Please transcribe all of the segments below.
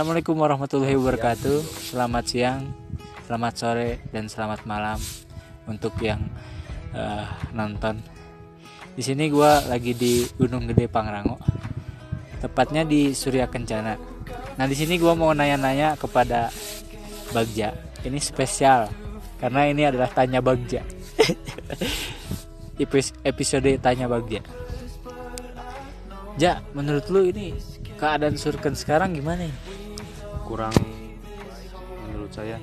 Assalamualaikum warahmatullahi wabarakatuh. Selamat siang, selamat sore, dan selamat malam untuk yang eh, nonton. Di sini gua lagi di Gunung Gede Pangrango, tepatnya di Surya Kencana. Nah di sini gua mau nanya-nanya kepada Bagja. Ini spesial karena ini adalah tanya Bagja. Epis- Episode tanya Bagja. Ja, menurut lu ini keadaan Surken sekarang gimana ya? Kurang menurut saya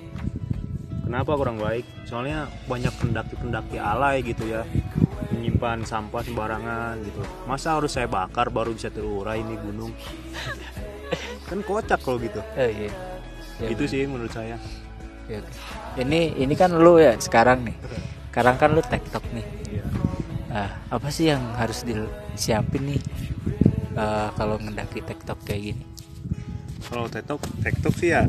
kenapa kurang baik soalnya banyak pendaki-pendaki alay gitu ya menyimpan sampah sembarangan gitu masa harus saya bakar baru bisa terurai ini gunung kan kocak kalau gitu Oh iya. Ya, itu sih menurut saya oke. Ini ini kan lu ya sekarang nih. Sekarang kan lu TikTok nih. Iya. Nah, apa sih yang harus disiapin nih eh, kalau mendaki TikTok kayak gini? Kalau tektok tektok sih ya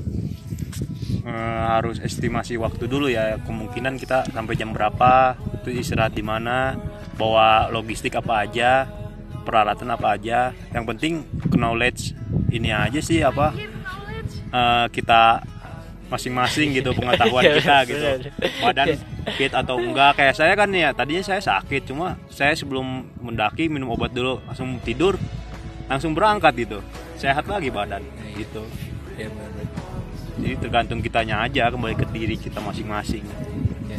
eh, harus estimasi waktu dulu ya. Kemungkinan kita sampai jam berapa itu istirahat di mana bawa logistik apa aja peralatan apa aja. Yang penting knowledge ini aja sih apa eh, kita masing-masing gitu pengetahuan Iya, kita gitu. badan fit atau enggak. Kayak saya kan ya tadinya saya sakit cuma saya sebelum mendaki minum obat dulu langsung tidur langsung berangkat gitu sehat lagi badan gitu Ya, bener. jadi tergantung kitanya aja kembali ke diri kita masing-masing Ya.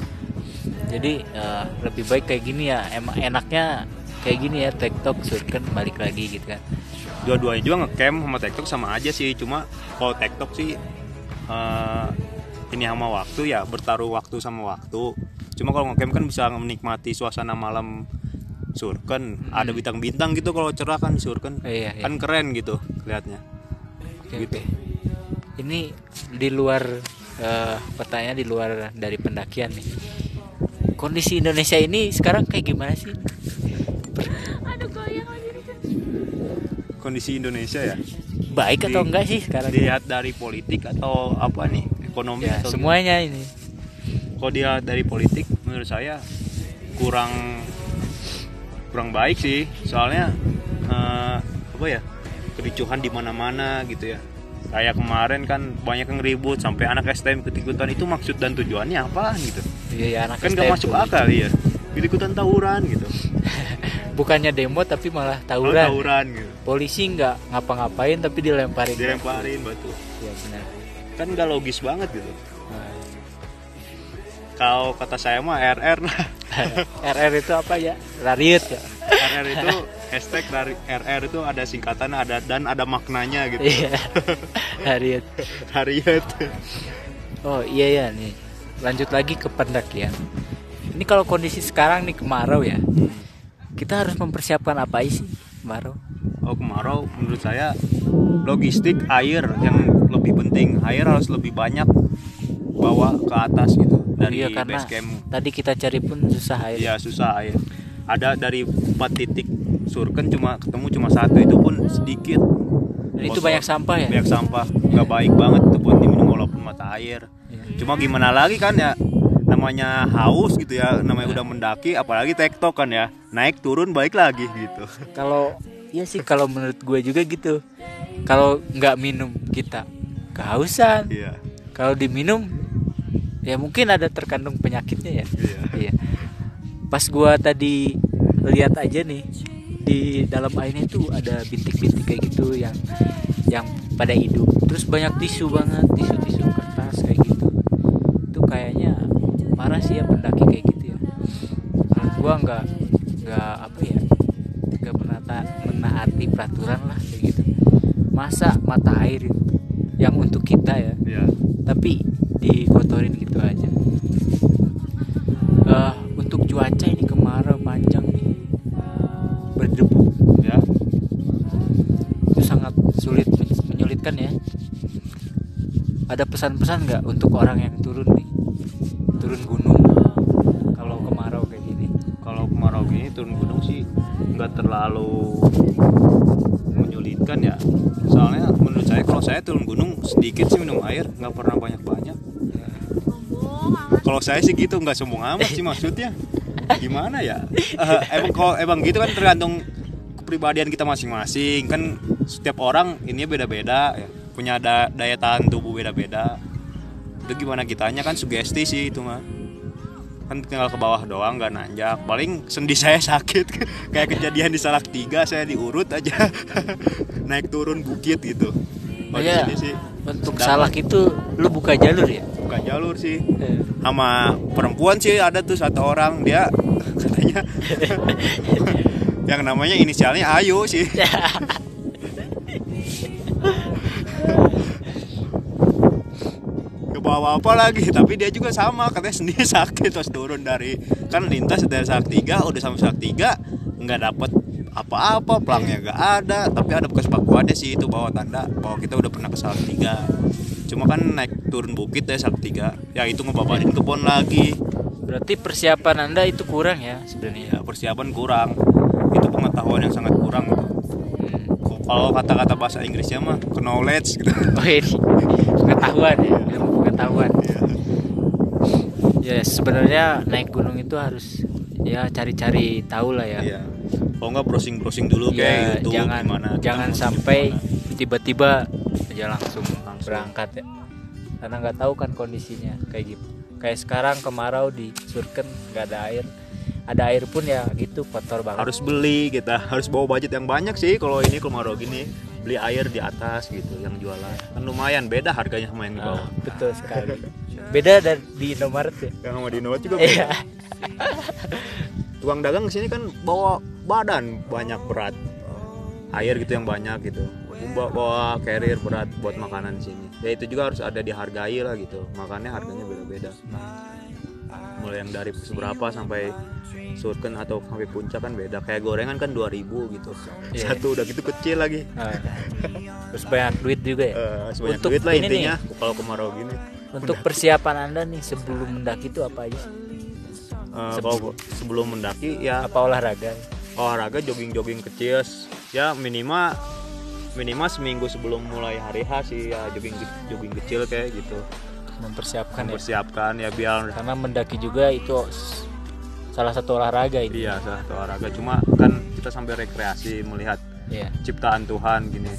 Jadi eh, lebih baik kayak gini ya. Emang enaknya kayak gini ya TikTok kan balik lagi gitu kan. dua-duanya juga ngecamp sama tiktok sama aja sih cuma kalau tiktok sih eh, ini sama waktu ya bertaruh waktu sama waktu cuma kalau ngecamp kan bisa menikmati suasana malam surken ada bintang-bintang gitu kalau cerah kan surken Oh, iya, iya. kan keren gitu kelihatnya Oke, gitu. oke. Ini di luar eh, pertanyaan di luar dari pendakian nih. Kondisi Indonesia ini sekarang kayak gimana sih? kondisi Indonesia ya Baik atau Di- enggak sih sekarang? dilihat dari politik atau apa nih ekonomi Ya, atau semuanya ini. kalau dia dari politik menurut saya kurang kurang baik sih. Soalnya eh, apa ya kericuhan di mana-mana gitu ya. Kayak kemarin kan banyak yang ribut sampai anak STM ikut-ikutan. Itu maksud dan tujuannya apa gitu? Iya, ya, anak kan gak STM masuk tuh. akal ya ikutan tawuran gitu. Bukannya demo tapi malah Kalau tawuran. tawuran gitu. Polisi nggak ngapa-ngapain tapi dilemparin. dilemparin batu. Iya benar. kan gak logis banget gitu. Nah, kalau kata saya mah RR lah RR itu apa ya? Rariut ya. RR itu hashtag dari RR itu ada singkatan ada dan ada maknanya gitu Iya. Rariut. Oh iya ya nih. Lanjut lagi ke pendakian. Ini kalau kondisi sekarang nih kemarau ya. Kita harus mempersiapkan apa sih kemarau? Oh kemarau menurut saya logistik air yang lebih penting air harus lebih banyak bawa ke atas gitu dari iya karena base camp tadi kita cari pun susah air. ya susah air ada dari empat titik surken cuma ketemu cuma satu itu pun sedikit Dan itu banyak sampah ya. banyak sampah nggak baik banget itu buat diminum walaupun mata air Iya. cuma gimana lagi kan ya namanya haus gitu ya namanya udah mendaki apalagi tektok kan ya naik turun balik lagi gitu Kalau iya sih kalau menurut gue juga gitu. Kalau nggak minum kita kehausan. iya Kalau diminum ya mungkin ada terkandung penyakitnya ya. iya Iya. Pas gua tadi lihat aja nih di dalam airnya itu ada bintik-bintik kayak gitu yang yang pada hidup. Terus banyak tisu banget, tisu-tisu kertas kayak gitu. Itu kayaknya parah sih ya pendaki kayak gitu ya. Menurut gua nggak nggak apa ya nggak menata menaati peraturan lah kayak gitu. Masa mata air yang untuk kita ya iya tapi dikotorin gitu aja. Eh, untuk cuaca ini kemarau panjang nih berdebu ya. Itu sangat sulit men- menyulitkan ya. Ada pesan-pesan nggak untuk orang yang turun nih? Turun gunung kalau kemarau kayak gini? Kalau kemarau gini turun gunung sih nggak terlalu menyulitkan ya. Soalnya menurut saya kalau saya turun gunung sedikit sih minum air nggak pernah banyak banyak kalau saya sih gitu nggak sombong amat sih maksudnya. Gimana ya? Eh, emang kalau emang gitu kan tergantung kepribadian kita masing-masing. Kan setiap orang ini beda-beda ya. Punya da- daya tahan tubuh beda-beda. Itu gimana kitanya? Kan sugesti sih itu mah. Kan tinggal ke bawah doang nggak nanjak. Paling sendi saya sakit. Kayak kejadian di salak tiga saya diurut aja. Naik turun bukit gitu. Iya. sini sih untuk sedang salak itu lu buka jalur ya? Bukan jalur sih. Eh, sama perempuan sih ada tuh satu orang dia katanya. Yang namanya inisialnya Ayu sih. Ke bawah apa lagi tapi dia juga sama katanya sendiri sakit. Terus turun dari kan lintas dari sak tiga udah sampai sak tiga nggak dapet apa-apa pelangnya nggak ada. Tapi ada bekas pakuannya sih itu bawa tanda bahwa kita udah pernah ke tiga. Cuma kan naik turun bukit sak tiga. Ya itu ngebabarin kebun lagi. Berarti persiapan anda itu kurang ya sebenarnya? Ya persiapan kurang. Itu pengetahuan yang sangat kurang. Hmm. kalau kata-kata bahasa Inggrisnya mah knowledge gitu. Oh ini pengetahuan ya pengetahuan. Ya sebenarnya naik gunung itu harus ya cari-cari tahu lah ya. Iya. Kalau nggak browsing browsing dulu Ya, kayak YouTube jangan gimana. jangan sampai tiba-tiba aja langsung, Langsung. berangkat ya. Karena nggak tahu kan kondisinya kayak gitu. Kayak sekarang kemarau di Surken nggak ada air. Ada air pun ya gitu kotor banget. Harus beli kita harus bawa budget yang banyak sih kalau ini kemarau gini. Beli air di atas gitu yang jualan. Kan lumayan beda harganya sama yang di Ah, bawah betul sekali. Beda dari di Indomaret ya. Yang sama di Indomaret juga Iya. beda. Tukang dagang sini kan bawa badan banyak berat air gitu yang banyak gitu. Bawa, bawa carrier berat buat makanan di sini. Ya itu juga harus ada dihargai lah gitu. Makanya harganya beda-beda. Mulai yang dari seberapa sampai surken atau sampai puncak kan beda. Kayak gorengan kan 2000 gitu. Iya. satu udah gitu kecil lagi. Ah. terus banyak duit juga ya? Eh, sebanyak Untuk duit lah ini intinya. kalau kemarau gini. Untuk persiapan anda nih sebelum mendaki itu apa aja? Eh, kalau sebelum mendaki ya apa olahraga olahraga jogging-jogging kecil ya minimal minimal seminggu sebelum mulai hari H sih ya jogging jogging kecil kayak gitu. Mempersiapkan ya. Mempersiapkan ya biar karena mendaki juga itu salah satu olahraga ini. Iya salah satu olahraga. Cuma kan kita sampai rekreasi melihat Iya. ciptaan Tuhan gini.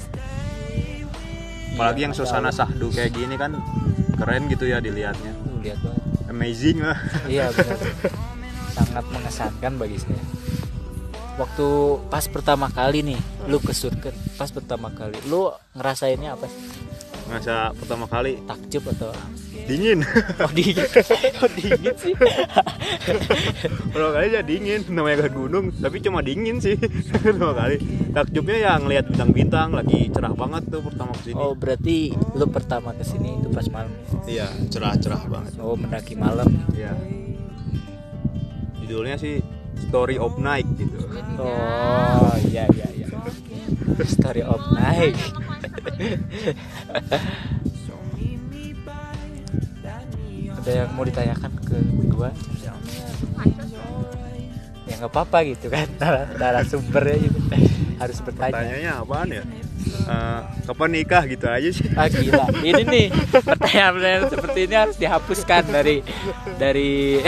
Apalagi Iya, yang suasana sahdu kayak gini kan keren gitu ya dilihatnya. Lihat banget. Amazing lah. Iya benar. Sangat mengesankan bagi saya waktu pas pertama kali nih lu ke Surken pas pertama kali lu ngerasainnya apa sih? Masa pertama kali. Takjub atau? Dingin. Oh dingin oh dingin sih. Pertama kali ya dingin namanya kan gunung tapi cuma dingin sih. Pertama kali. Takjubnya ya ngelihat bintang-bintang lagi cerah banget tuh pertama ke sini oh berarti lu pertama ke sini itu pas malam iya cerah-cerah banget. Oh mendaki malam. Iya. Judulnya sih Story of Night gitu. oh iya iya iya. Story of night. Ada yang mau ditanyakan ke gua? Ya nggak apa-apa gitu kan. Darah sumbernya gitu. Harus bertanya. Tanyanya apaan ya? Eh, kapan nikah gitu aja sih. ah gila. Ini nih pertanyaan-pertanyaan seperti ini harus dihapuskan dari dari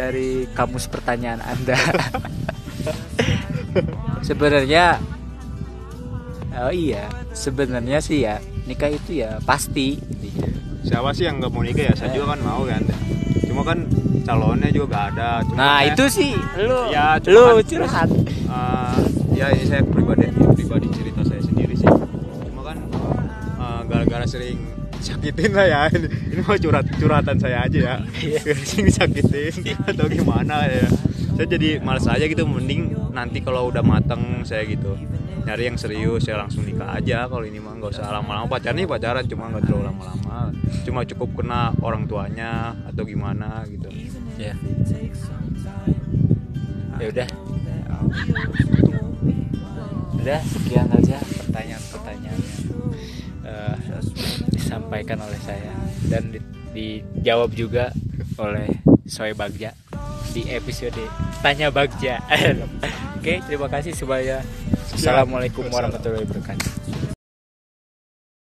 dari kamus pertanyaan anda sebenarnya oh iya sebenarnya sih ya nikah itu ya pasti. Siapa sih yang nggak mau nikah ya? Saya juga kan mau kan. Cuma kan calonnya juga gak ada. Cuma nah kayak, itu sih lu Ya, cuma lu kan- curhat eh, ya ini saya pribadi pribadi cerita saya sendiri sih. Cuma kan eh, gara-gara sering sakitin lah ya. Ini, ini mah curhat curhatan saya aja ya. Iya. sering sakitin. Atau gimana ya. Saya jadi males aja gitu. Mending nanti kalau udah mateng saya gitu nyari yang serius saya langsung nikah aja. Kalau ini mah nggak usah lama-lama. Pacaran nih pacaran cuma nggak terlalu lama-lama. Cuma cukup kena orang tuanya atau gimana gitu. Ya ya udah udah sekian aja pertanyaan-pertanyaan yang eh, disampaikan oleh saya dan di- dijawab juga oleh Soe Bagja di episode Tanya Bagja. Oke, terima kasih semuanya. Assalamualaikum warahmatullahi wabarakatuh.